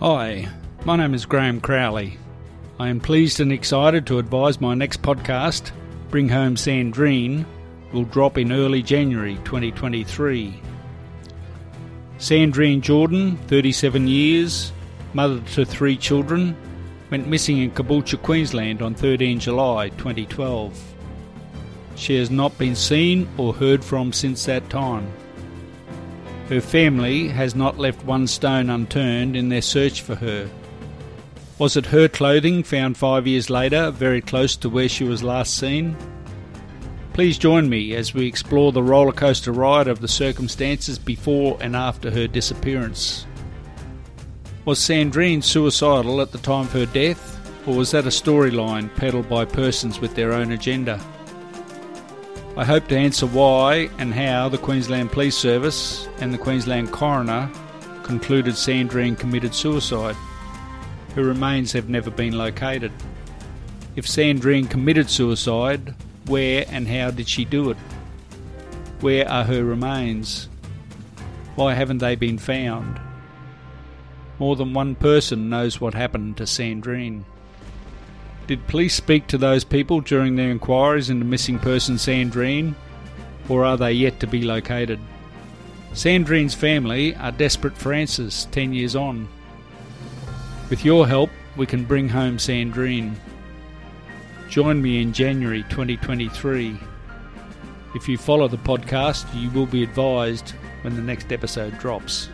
Hi, my name is Graham Crowley. I am pleased and excited to advise my next podcast, Bring Home Sandrine, will drop in early January 2023. Sandrine Jourdan, 37 years, mother to three children, went missing in Caboolture, Queensland on 13 July 2012. She has not been seen or heard from since that time. Her family has not left one stone unturned in their search for her. Was it her clothing found five years later, very close to where she was last seen? Please join me as we explore the rollercoaster ride of the circumstances before and after her disappearance. Was Sandrine suicidal at the time of her death, or was that a storyline peddled by persons with their own agenda? I hope to answer why and how the Queensland Police Service and the Queensland Coroner concluded Sandrine committed suicide. Her remains have never been located. If Sandrine committed suicide, where and how did she do it? Where are her remains? Why haven't they been found? More than one person knows what happened to Sandrine. Did police speak to those people during their inquiries into missing person Sandrine, or are they yet to be located? Sandrine's family are desperate for answers 10 years on. With your help, we can bring home Sandrine. Join me in January 2023. If you follow the podcast, you will be advised when the next episode drops.